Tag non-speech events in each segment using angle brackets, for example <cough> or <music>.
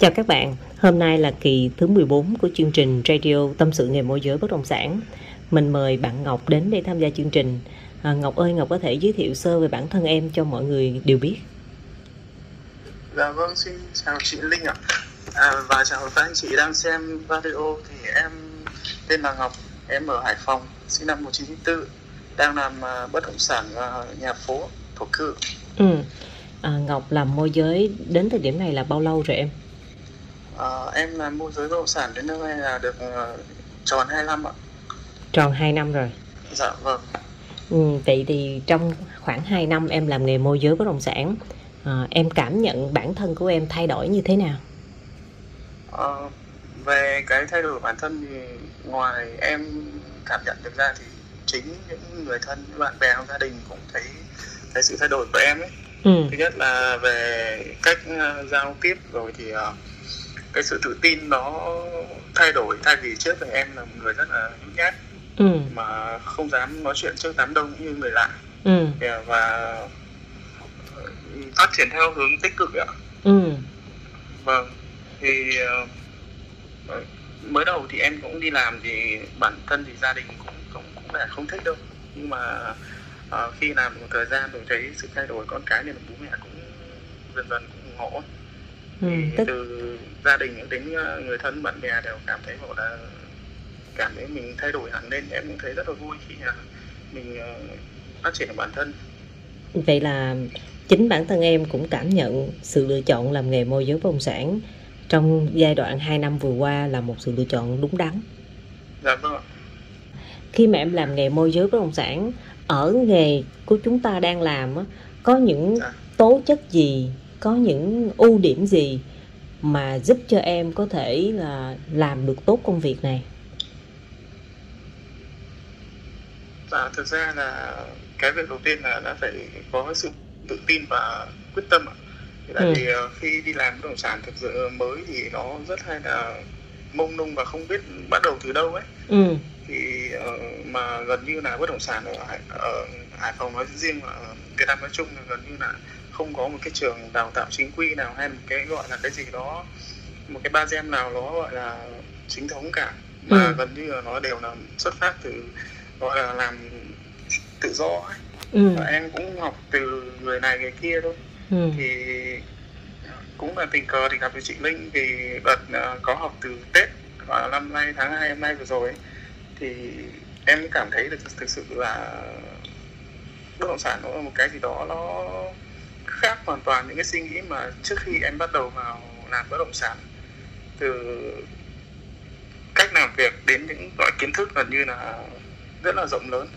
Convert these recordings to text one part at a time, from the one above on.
Chào các bạn, hôm nay là kỳ thứ 14 của chương trình Radio Tâm sự nghề môi giới bất động sản. Mình mời bạn Ngọc đến để tham gia chương trình. À, Ngọc ơi, Ngọc có thể giới thiệu sơ về bản thân em cho mọi người đều biết. Dạ vâng, xin chào chị Linh ạ. À, và chào các anh chị đang xem video thì em tên là Ngọc, em ở Hải Phòng, sinh năm 1994, đang làm uh, bất động sản uh, nhà phố thổ cư. Ừ. À, Ngọc làm môi giới đến thời điểm này là bao lâu rồi em? À, em làm môi giới bất động sản đến nơi là được uh, tròn 2 năm ạ. Tròn 2 năm rồi. Dạ vâng. Ừ, vậy thì trong khoảng 2 năm em làm nghề môi giới bất động sản, à, em cảm nhận bản thân của em thay đổi như thế nào? À, về cái thay đổi bản thân thì ngoài em cảm nhận được ra thì chính những người thân, những bạn bè trong gia đình cũng thấy thấy sự thay đổi của em ấy. Ừ. Thứ nhất là về cách uh, giao tiếp rồi thì uh, cái sự tự tin nó thay đổi thay vì trước thì em là một người rất là nhút nhát Ừ. mà không dám nói chuyện trước đám đông như người lạ Ừ. Yeah, và ờ, phát triển theo hướng tích cực ạ Ừ. vâng thì ờ, mới đầu thì em cũng đi làm thì bản thân thì gia đình cũng cũng cũng là không thích đâu nhưng mà ờ, khi làm một thời gian rồi thấy sự thay đổi con cái thì bố mẹ cũng dần dần cũng ủng hộ Ừ. thì Tức từ gia đình đến ờ, người thân bạn bè đều cảm thấy bảo là cảm thấy mình thay đổi hẳn lên em cũng thấy rất là vui khi là mình ờ, phát triển bản thân vậy là chính bản thân em cũng cảm nhận sự lựa chọn làm nghề môi giới bất động sản trong giai đoạn 2 năm vừa qua là một sự lựa chọn đúng đắn. dạ vâng ạ. Khi mà em làm nghề môi giới bất động sản ở nghề của chúng ta đang làm có những Dạ. tố chất gì, có những ưu điểm gì mà giúp cho em có thể là làm được tốt công việc này? Dạ, thực ra là cái việc đầu tiên là đã phải có sự tự tin và quyết tâm ạ. Thì Tại Ừ. vì ờ, khi đi làm bất động sản thực sự mới thì nó rất hay là mông lung và không biết bắt đầu từ đâu ấy. Ừ. Thì ờ, mà gần như là bất động sản ở Hải, ở Hải Phòng nói riêng và ở Việt Nam nói chung là gần như là không có một cái trường đào tạo chính quy nào hay một cái gọi là cái gì đó một cái ba gem nào nó gọi là chính thống cả mà Ừ. gần như là nó đều là xuất phát từ gọi là làm tự do ấy. Ừ. và em cũng học từ người này người kia thôi Ừ. thì cũng là tình cờ thì gặp được chị Linh thì đợt ờ, có học từ Tết là năm nay tháng 2 năm nay vừa rồi ấy, thì em cảm thấy được thực sự là bất động sản nó là một cái gì đó nó khác hoàn toàn những cái suy nghĩ mà trước khi em bắt đầu vào làm bất động sản từ cách làm việc đến những loại kiến thức gần như là rất là rộng lớn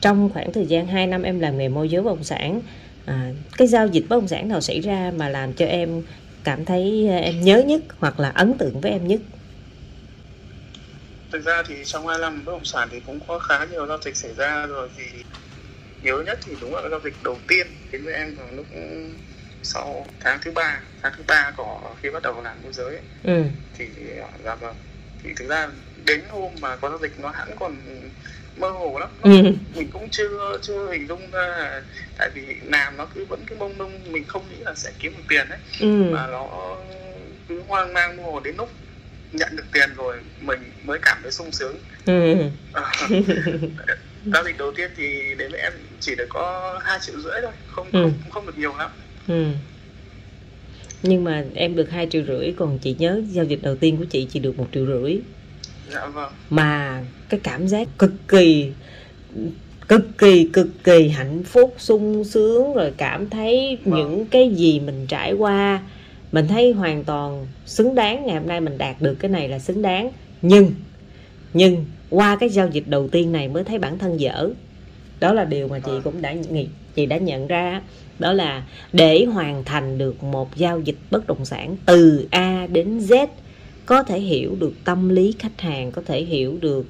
Trong khoảng thời gian 2 năm em làm nghề môi giới bất động sản, à, cái giao dịch bất động sản nào xảy ra mà làm cho em cảm thấy em nhớ nhất hoặc là ấn tượng với em nhất? Thực ra thì trong hai năm bất động sản thì cũng có khá nhiều giao dịch xảy ra rồi thì nhớ nhất thì đúng là giao dịch đầu tiên đến với em vào lúc sau tháng thứ ba tháng thứ ba của khi bắt đầu làm môi giới ấy, Ừ. thì dạ vâng thì thực ra đến hôm mà có giao dịch nó hẳn còn mơ hồ lắm Ừ. mình cũng chưa chưa hình dung ra là tại vì làm nó cứ vẫn cứ mông lung mình không nghĩ là sẽ kiếm được tiền ấy Ừ. mà nó cứ hoang mang mơ hồ đến lúc nhận được tiền rồi mình mới cảm thấy sung sướng Ừ. À, <laughs> giao dịch đầu tiên thì đến với em chỉ được có hai triệu rưỡi thôi không Ừ. không không được nhiều lắm Ừ. Nhưng mà em được hai triệu rưỡi còn chị nhớ giao dịch đầu tiên của chị chỉ được một triệu rưỡi dạ vâng mà cái cảm giác cực kỳ cực kỳ cực kỳ hạnh phúc sung sướng rồi cảm thấy Vâng. những cái gì mình trải qua mình thấy hoàn toàn xứng đáng ngày hôm nay mình đạt được cái này là xứng đáng. Nhưng nhưng qua cái giao dịch đầu tiên này mới thấy bản thân dở. Đó là điều mà chị Vâng. cũng đã nghĩ chị đã nhận ra. Đó là để hoàn thành được một giao dịch bất động sản từ A đến Z có thể hiểu được tâm lý khách hàng có thể hiểu được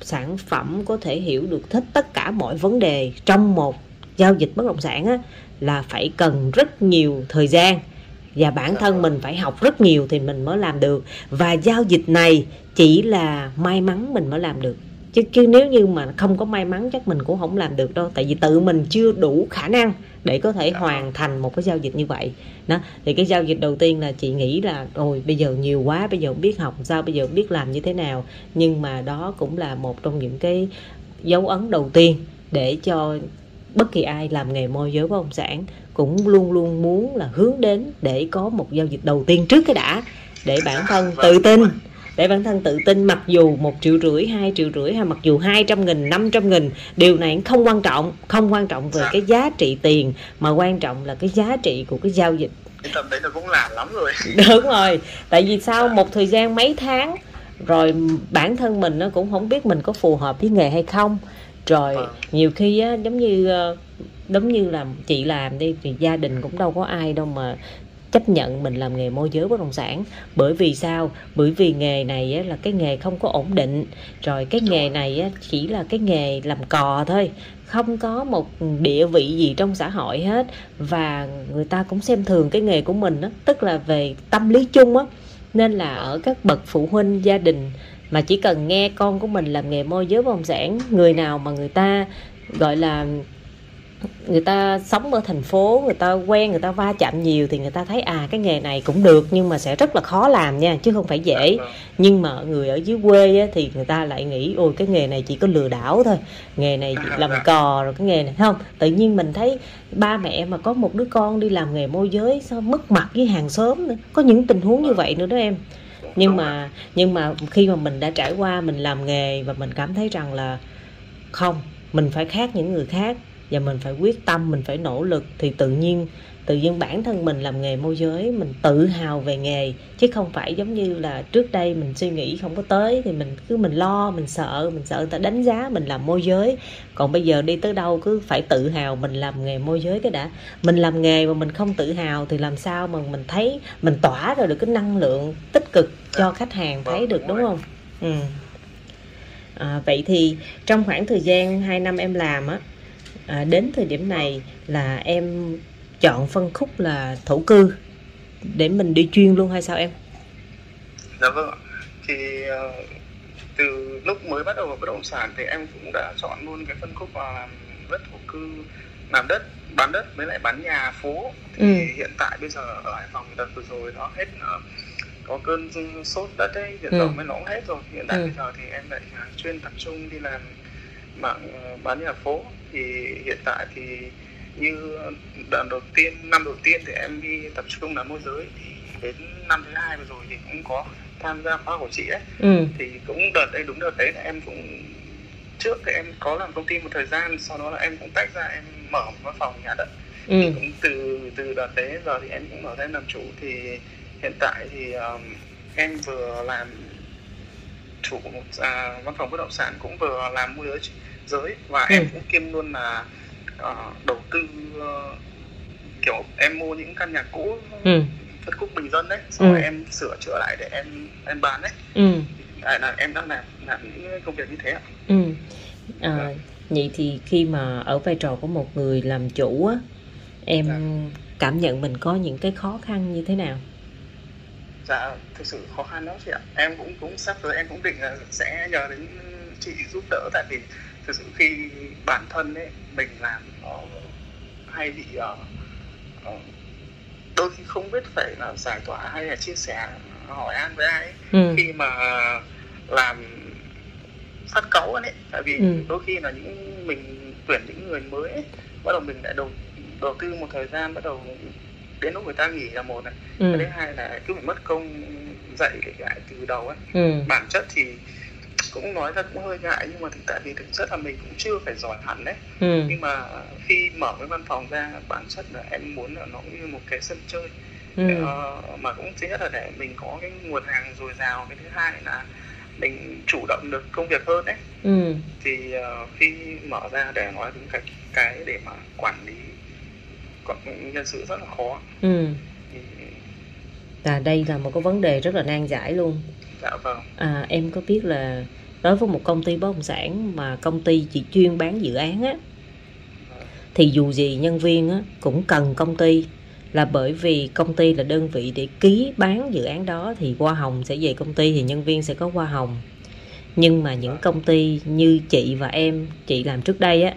sản phẩm có thể hiểu được hết tất cả mọi vấn đề trong một giao dịch bất động sản á, là phải cần rất nhiều thời gian và bản thân mình phải học rất nhiều thì mình mới làm được. Và giao dịch này chỉ là may mắn mình mới làm được. Chứ chứ nếu như mà không có may mắn chắc mình cũng không làm được đâu. Tại vì tự mình chưa đủ khả năng để có thể Dạ. hoàn thành một cái giao dịch như vậy. Đó thì cái giao dịch đầu tiên là chị nghĩ là ôi bây giờ nhiều quá bây giờ không biết học sao bây giờ không biết làm như thế nào. Nhưng mà đó cũng là một trong những cái dấu ấn đầu tiên để cho bất kỳ ai làm nghề môi giới bất động sản cũng luôn luôn muốn là hướng đến để có một giao dịch đầu tiên trước cái đã để bản thân tự tin để bản thân tự tin. Mặc dù một triệu rưỡi hai triệu rưỡi hay mặc dù 200 nghìn 500 nghìn điều này không quan trọng không quan trọng về Dạ. cái giá trị tiền mà quan trọng là cái giá trị của cái giao dịch. Cái tầm đấy là cũng là lắm rồi. <laughs> Đúng rồi. Tại vì sau một thời gian mấy tháng rồi bản thân mình nó cũng không biết mình có phù hợp với nghề hay không rồi Vâng. nhiều khi á giống như ờ, giống như là chị làm đi thì gia đình cũng đâu có ai đâu mà chấp nhận mình làm nghề môi giới bất động sản. Bởi vì sao? Bởi vì nghề này á, là cái nghề không có ổn định. Rồi cái nghề này á, chỉ là cái nghề làm cò thôi. Không có một địa vị gì trong xã hội hết. Và người ta cũng xem thường cái nghề của mình đó tức là về tâm lý chung á. Nên là ở các bậc phụ huynh gia đình mà chỉ cần nghe con của mình làm nghề môi giới bất động sản người nào mà người ta gọi là người ta sống ở thành phố người ta quen người ta va chạm nhiều thì người ta thấy à cái nghề này cũng được nhưng mà sẽ rất là khó làm nha chứ không phải dễ. Vâng. nhưng mà người ở dưới quê á, thì người ta lại nghĩ ôi cái nghề này chỉ có lừa đảo thôi nghề này chỉ làm cò rồi cái nghề này không. Tự nhiên mình thấy ba mẹ mà có một đứa con đi làm nghề môi giới sao mất mặt với hàng xóm nữa có những tình huống như vậy nữa đó em nhưng Đúng mà nhưng mà khi mà mình đã trải qua mình làm nghề và mình cảm thấy rằng là không mình phải khác những người khác và mình phải quyết tâm mình phải nỗ lực thì tự nhiên tự nhiên bản thân mình làm nghề môi giới mình tự hào về nghề chứ không phải giống như là trước đây mình suy nghĩ không có tới thì mình cứ mình lo mình sợ mình sợ người ta đánh giá mình làm môi giới. Còn bây giờ đi tới đâu cứ phải tự hào mình làm nghề môi giới cái đã. Mình làm nghề mà mình không tự hào thì làm sao mà mình thấy mình tỏa ra được cái năng lượng tích cực cho khách hàng thấy được đúng không? Ừ. à, vậy thì trong khoảng thời gian 2 năm em làm á à, đến thời điểm này là em chọn phân khúc là thổ cư để mình đi chuyên luôn hay sao em dạ vâng ạ thì ờ, từ lúc mới bắt đầu vào bất động sản thì em cũng đã chọn luôn cái phân khúc là đất thổ cư làm đất bán đất với lại bán nhà phố thì Ừ. hiện tại bây giờ ở Hải Phòng đợt vừa rồi nó hết ờ, có cơn sốt đất ấy hiện Ừ. giờ mới nó cũng hết rồi hiện tại Ừ. bây giờ thì em lại ờ, chuyên tập trung đi làm mạng ờ, bán nhà phố thì hiện tại thì như đợt đầu tiên năm đầu tiên thì em đi tập trung làm môi giới thì đến năm thứ hai vừa rồi thì cũng có tham gia khóa của chị ấy. Ừ. Thì cũng đợt đấy đúng đợt đấy là em cũng trước thì em có làm công ty một thời gian sau đó là em cũng tách ra em mở một văn phòng nhà đất. Ừ. Cũng từ từ đợt đấy giờ thì em cũng mở thêm làm chủ. Thì hiện tại thì um, em vừa làm chủ một à, văn phòng bất động sản cũng vừa làm môi giới giới. Và Ừ. em cũng kiêm luôn là ờ, đầu tư ờ, kiểu em mua những căn nhà cũ ừ. phân khúc bình dân đấy xong rồi Ừ. em sửa chữa lại để em em bán đấy. Ừ. Tại là em đang làm làm những công việc như thế ạ. Ừ. À, vậy thì khi mà ở vai trò của một người làm chủ á em Dạ. cảm nhận mình có những cái khó khăn như thế nào? Dạ thực sự khó khăn lắm chị ạ. Em cũng cũng sắp tới em cũng định là sẽ nhờ đến chị giúp đỡ tại vì thực sự khi bản thân ấy mình làm nó hay bị ờ, ờ, đôi khi không biết phải là giải tỏa hay là chia sẻ hỏi an với ai ấy. ừ. Khi mà làm phát cáu ấy tại vì Ừ. đôi khi là những mình tuyển những người mới ấy, bắt đầu mình lại đầu đầu tư một thời gian bắt đầu đến lúc người ta nghỉ là một này. Cái ừ thứ hai là cứ phải mất công dạy lại từ đầu ấy. Ừ. Bản chất thì cũng nói ra cũng hơi ngại nhưng mà thực tại vì thực chất là mình cũng chưa phải giỏi hẳn đấy. Ừ. Nhưng mà khi mở cái văn phòng ra bản chất là em muốn là nó cũng như một cái sân chơi. Ừ. Ờ, mà cũng thứ nhất là để mình có cái nguồn hàng dồi dào cái thứ hai là mình chủ động được công việc hơn đấy. Ừ. Thì ờ, khi mở ra để nói đến cái cái để mà quản lý nhân sự rất là khó. Ừ. Thì à đây là một cái vấn đề rất là nan giải luôn. Dạ vâng. À, em có biết là đối với một công ty bất động sản mà công ty chỉ chuyên bán dự án á thì dù gì nhân viên á cũng cần công ty. Là bởi vì công ty là đơn vị để ký bán dự án đó thì hoa hồng sẽ về công ty thì nhân viên sẽ có hoa hồng. Nhưng mà những công ty như chị và em chị làm trước đây á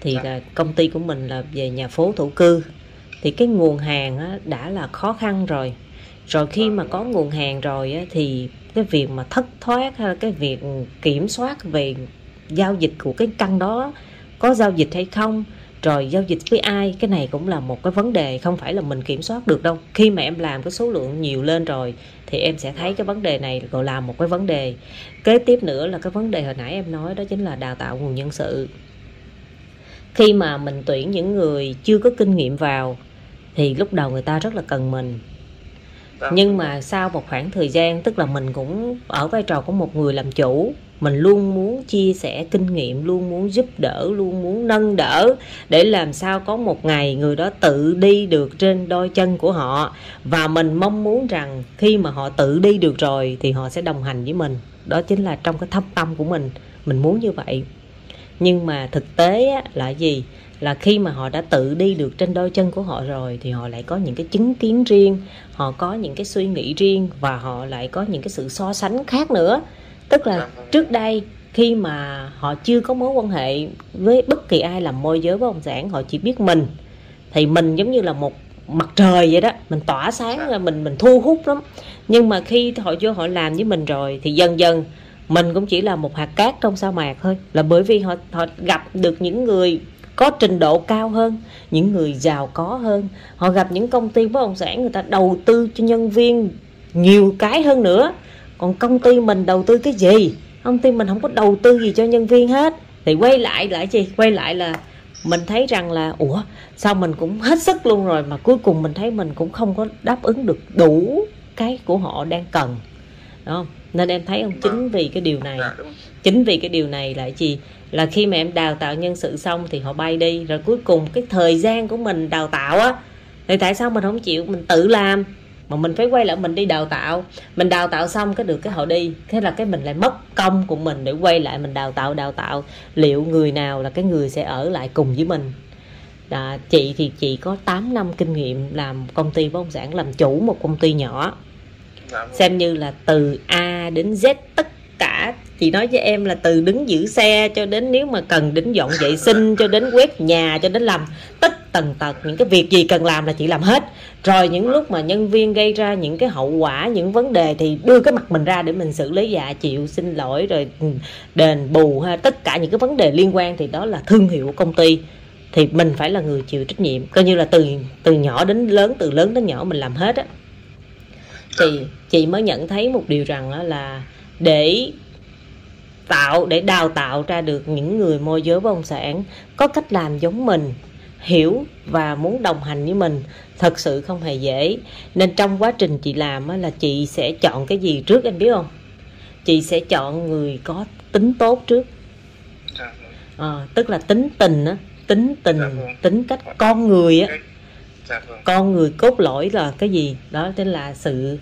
thì là công ty của mình là về nhà phố thổ cư. Thì cái nguồn hàng á, đã là khó khăn rồi rồi khi mà có nguồn hàng rồi á, thì cái việc mà thất thoát hay là cái việc kiểm soát về giao dịch của cái căn đó có giao dịch hay không rồi giao dịch với ai cái này cũng là một cái vấn đề không phải là mình kiểm soát được đâu. Khi mà em làm cái số lượng nhiều lên rồi thì em sẽ thấy cái vấn đề này gọi là một cái vấn đề. Kế tiếp nữa là cái vấn đề hồi nãy em nói đó chính là đào tạo nguồn nhân sự. Khi mà mình tuyển những người chưa có kinh nghiệm vào thì lúc đầu người ta rất là cần mình. Vâng. nhưng mà sau một khoảng thời gian, tức là mình cũng ở vai trò của một người làm chủ, mình luôn muốn chia sẻ kinh nghiệm, luôn muốn giúp đỡ, luôn muốn nâng đỡ để làm sao có một ngày người đó tự đi được trên đôi chân của họ. Và mình mong muốn rằng khi mà họ tự đi được rồi thì họ sẽ đồng hành với mình. Đó chính là trong cái thâm tâm của mình. Mình muốn như vậy. Nhưng mà thực tế là gì? Là khi mà họ đã tự đi được trên đôi chân của họ rồi thì họ lại có những cái chứng kiến riêng, họ có những cái suy nghĩ riêng và họ lại có những cái sự so sánh khác nữa. Tức là trước đây khi mà họ chưa có mối quan hệ với bất kỳ ai làm môi giới với ông sản họ chỉ biết mình. Thì mình giống như là một mặt trời vậy đó, mình tỏa sáng là mình mình thu hút lắm. Nhưng mà khi họ vô họ làm với mình rồi thì dần dần mình cũng chỉ là một hạt cát trong sa mạc thôi. Là bởi vì họ họ gặp được những người có trình độ cao hơn những người giàu có hơn. Họ gặp những công ty bất động sản người ta đầu tư cho nhân viên nhiều cái hơn nữa. Còn công ty mình đầu tư cái gì? Công ty mình không có đầu tư gì cho nhân viên hết. Thì quay lại lại gì? Quay lại là mình thấy rằng là ủa sao mình cũng hết sức luôn rồi mà cuối cùng mình thấy mình cũng không có đáp ứng được đủ cái của họ đang cần. Đúng không? Nên em thấy không? Chính vì cái điều này Dạ, chính vì cái điều này là gì là khi mà em đào tạo nhân sự xong thì họ bay đi. Rồi cuối cùng cái thời gian của mình đào tạo á thì tại sao mình không chịu? Mình tự làm. Mà mình phải quay lại mình đi đào tạo. Mình đào tạo xong cái được cái họ đi. Thế là cái mình lại mất công của mình để quay lại mình đào tạo đào tạo. Liệu người nào là cái người sẽ ở lại cùng với mình? À, chị thì chị có 8 năm kinh nghiệm làm công ty bất động sản làm chủ một công ty nhỏ. Dạ, xem như là từ A đến Z tất cả chị nói với em là từ đứng giữ xe cho đến nếu mà cần đến dọn vệ sinh, cho đến quét nhà, cho đến làm tất tần tật, những cái việc gì cần làm là chị làm hết. Rồi những lúc mà nhân viên gây ra những cái hậu quả, những vấn đề thì đưa cái mặt mình ra để mình xử lý. Dạ chịu, xin lỗi, rồi ừ, đền bù ha, tất cả những cái vấn đề liên quan thì đó là thương hiệu của công ty. Thì mình phải là người chịu trách nhiệm. Coi như là từ từ nhỏ đến lớn, từ lớn đến nhỏ mình làm hết á. Thì chị mới nhận thấy một điều rằng là để tạo để đào tạo ra được những người môi giới bất động sản có cách làm giống mình hiểu và muốn đồng hành với mình thật sự không hề dễ. Nên trong quá trình chị làm là chị sẽ chọn cái gì trước em biết không? Chị sẽ chọn người có tính tốt trước. À, tức là tính tình á tính tình Dạ vâng. tính cách con người á. Dạ vâng. Con người cốt lõi là cái gì? Đó chính là sự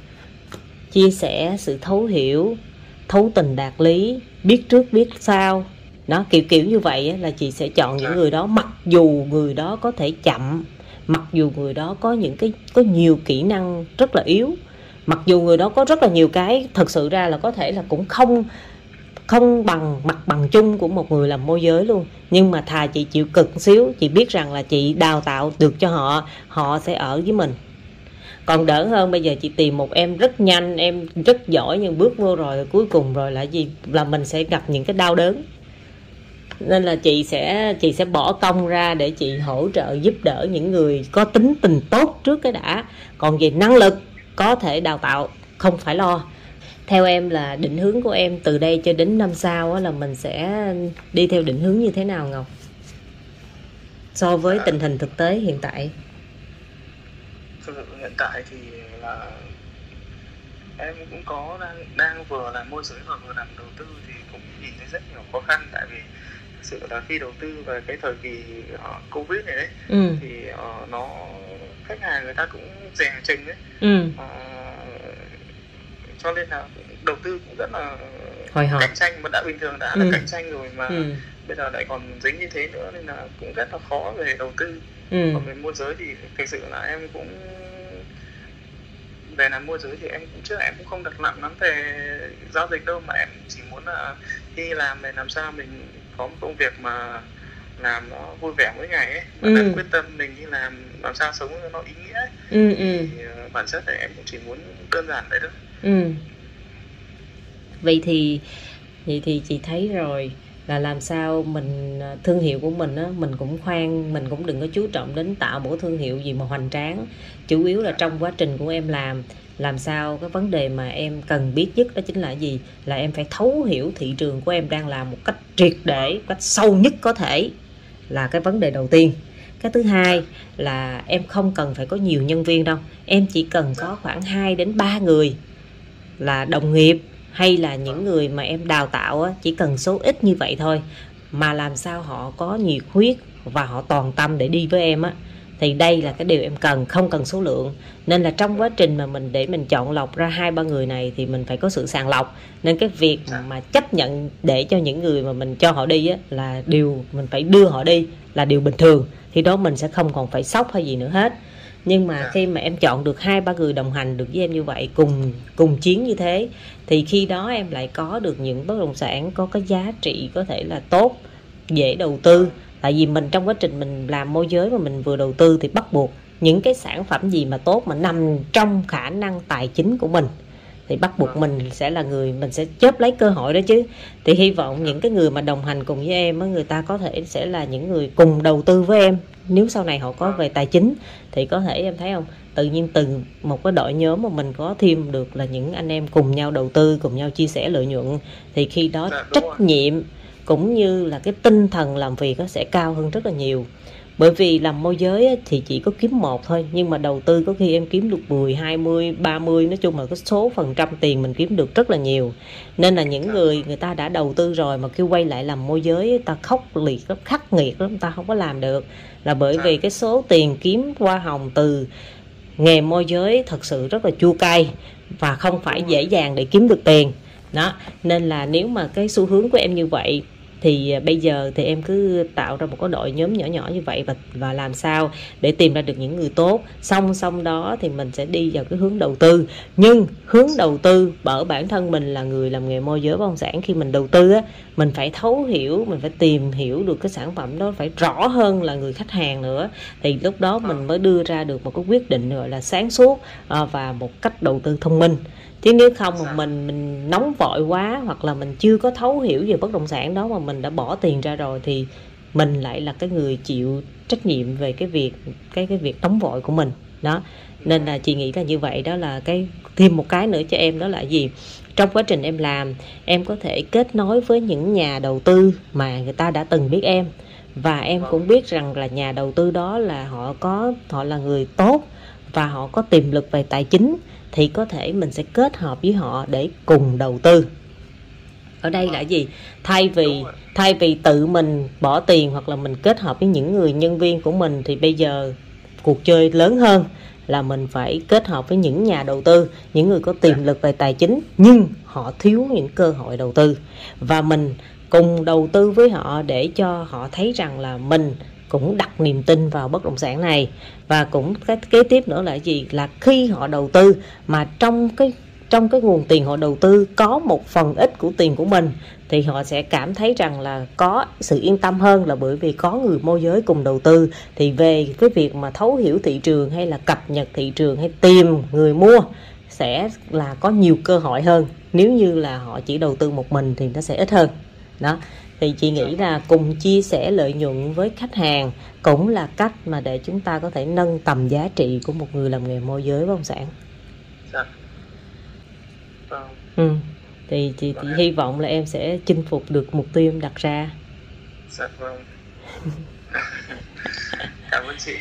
chia sẻ sự thấu hiểu thấu tình đạt lý, biết trước biết sau. Đó, kiểu kiểu như vậy là chị sẽ chọn những người đó, mặc dù người đó có thể chậm, mặc dù người đó có những cái, có nhiều kỹ năng rất là yếu, mặc dù người đó có rất là nhiều cái, thật sự ra là có thể là cũng không không bằng, mặt bằng chung của một người làm môi giới luôn. Nhưng mà thà chị chịu cực xíu, chị biết rằng là chị đào tạo được cho họ họ sẽ ở với mình còn đỡ hơn, bây giờ chị tìm một em rất nhanh, em rất giỏi nhưng bước vô rồi, cuối cùng rồi là gì? Là mình sẽ gặp những cái đau đớn. Nên là chị sẽ chị sẽ bỏ công ra để chị hỗ trợ giúp đỡ những người có tính tình tốt trước cái đã. Còn về năng lực, có thể đào tạo, không phải lo. Theo em là định hướng của em từ đây cho đến năm sau là mình sẽ đi theo định hướng như thế nào ngọc? So với tình hình thực tế hiện tại thực hiện tại thì là em cũng có đang đang vừa làm môi giới và vừa làm đầu tư thì cũng nhìn thấy rất nhiều khó khăn. Tại vì thực sự là khi đầu tư về cái thời kỳ ờ, covid này đấy ừ. thì ờ, nó khách hàng người ta cũng dè chừng đấy ừ. Ờ, cho nên là đầu tư cũng rất là hồi hộp. cạnh tranh mà đã bình thường đã Ừ. là cạnh tranh rồi mà ừ. bây giờ lại còn dính như thế nữa nên là cũng rất là khó về đầu tư ừ còn về môi giới thì thực sự là em cũng về làm môi giới thì em cũng trước em cũng không đặt nặng lắm về giao dịch đâu mà em chỉ muốn là khi làm để làm sao mình có một công việc mà làm nó vui vẻ mỗi ngày ấy và Ừ. quyết tâm mình đi làm làm sao sống cho nó ý nghĩa ấy. ừ ừ thì ờ, bản chất là em cũng chỉ muốn đơn giản đấy thôi ừ vậy thì vậy thì chị thấy rồi là làm sao mình à, thương hiệu của mình á, mình cũng khoan, mình cũng đừng có chú trọng đến tạo một thương hiệu gì mà hoành tráng. Chủ yếu là trong quá trình của em làm làm sao cái vấn đề mà em cần biết nhất đó chính là gì? Là em phải thấu hiểu thị trường của em đang làm một cách triệt để, một cách sâu nhất có thể là cái vấn đề đầu tiên. Cái thứ hai là em không cần phải có nhiều nhân viên đâu. Em chỉ cần có khoảng 2 đến 3 người là đồng nghiệp hay là những người mà em đào tạo á, chỉ cần số ít như vậy thôi mà làm sao họ có nhiệt huyết và họ toàn tâm để đi với em á thì đây là cái điều em cần không cần số lượng. Nên là trong quá trình mà mình để mình chọn lọc ra hai ba người này thì mình phải có sự sàng lọc. Nên cái việc mà chấp nhận để cho những người mà mình cho họ đi á là điều mình phải đưa họ đi là điều bình thường. Thì đó mình sẽ không còn phải sốc hay gì nữa hết nhưng mà khi mà em chọn được hai ba người đồng hành được với em như vậy cùng cùng chiến như thế thì khi đó em lại có được những bất động sản có cái giá trị có thể là tốt dễ đầu tư. Tại vì mình trong quá trình mình làm môi giới mà mình vừa đầu tư thì bắt buộc những cái sản phẩm gì mà tốt mà nằm trong khả năng tài chính của mình thì bắt buộc mình sẽ là người mình sẽ chớp lấy cơ hội đó chứ. Thì hy vọng những cái người mà đồng hành cùng với em người ta có thể sẽ là những người cùng đầu tư với em. Nếu sau này họ có về tài chính thì có thể em thấy không? Tự nhiên từ một cái đội nhóm mà mình có thêm được là những anh em cùng nhau đầu tư cùng nhau chia sẻ lợi nhuận. Thì khi đó Dạ, trách nhiệm cũng như là cái tinh thần làm việc nó sẽ cao hơn rất là nhiều bởi vì làm môi giới thì chỉ có kiếm một thôi nhưng mà đầu tư có khi em kiếm được 10, 20, 30 nói chung là cái số phần trăm tiền mình kiếm được rất là nhiều. Nên là những người người ta đã đầu tư rồi mà kêu quay lại làm môi giới ta khốc liệt lắm khắc nghiệt lắm ta không có làm được. Là bởi vì cái số tiền kiếm hoa hồng từ nghề môi giới thật sự rất là chua cay và không phải dễ dàng để kiếm được tiền. Đó nên là nếu mà cái xu hướng của em như vậy thì à, bây giờ thì em cứ tạo ra một cái đội nhóm nhỏ nhỏ như vậy và và làm sao để tìm ra được những người tốt. Song song đó thì mình sẽ đi vào cái hướng đầu tư. Nhưng hướng đầu tư bởi bản thân mình là người làm nghề môi giới bất động sản khi mình đầu tư á mình phải thấu hiểu mình phải tìm hiểu được cái sản phẩm đó phải rõ hơn là người khách hàng nữa. Thì lúc đó mình mới đưa ra được một cái quyết định gọi là sáng suốt à, và một cách đầu tư thông minh chứ nếu không mà mình mình nóng vội quá hoặc là mình chưa có thấu hiểu về bất động sản đó mà mình đã bỏ tiền ra rồi thì mình lại là cái người chịu trách nhiệm về cái việc cái cái việc nóng vội của mình. Đó. Nên là chị nghĩ là như vậy đó là cái thêm một cái nữa cho em đó là gì? Trong quá trình em làm em có thể kết nối với những nhà đầu tư mà người ta đã từng biết em. Và em cũng biết rằng là nhà đầu tư đó là họ có họ là người tốt và họ có tiềm lực về tài chính thì có thể mình sẽ kết hợp với họ để cùng đầu tư. Ở đây là gì? Thay vì thay vì tự mình bỏ tiền hoặc là mình kết hợp với những người nhân viên của mình thì bây giờ cuộc chơi lớn hơn là mình phải kết hợp với những nhà đầu tư những người có tiềm lực về tài chính nhưng họ thiếu những cơ hội đầu tư. Và mình cùng đầu tư với họ để cho họ thấy rằng là mình cũng đặt niềm tin vào bất động sản này. Và cũng cái kế tiếp nữa là gì? Là khi họ đầu tư, mà trong cái trong cái nguồn tiền họ đầu tư có một phần ít của tiền của mình, thì họ sẽ cảm thấy rằng là có sự yên tâm hơn là bởi vì có người môi giới cùng đầu tư. Thì về cái việc mà thấu hiểu thị trường hay là cập nhật thị trường hay tìm người mua sẽ là có nhiều cơ hội hơn. Nếu như là họ chỉ đầu tư một mình thì nó sẽ ít hơn. Đó thì chị nghĩ là cùng chia sẻ lợi nhuận với khách hàng cũng là cách mà để chúng ta có thể nâng tầm giá trị của một người làm nghề môi giới bất động sản. Dạ. Vâng. Ừ. thì chị, chị hy vọng là em sẽ chinh phục được mục tiêu em đặt ra. Dạ vâng. <laughs> Cảm ơn chị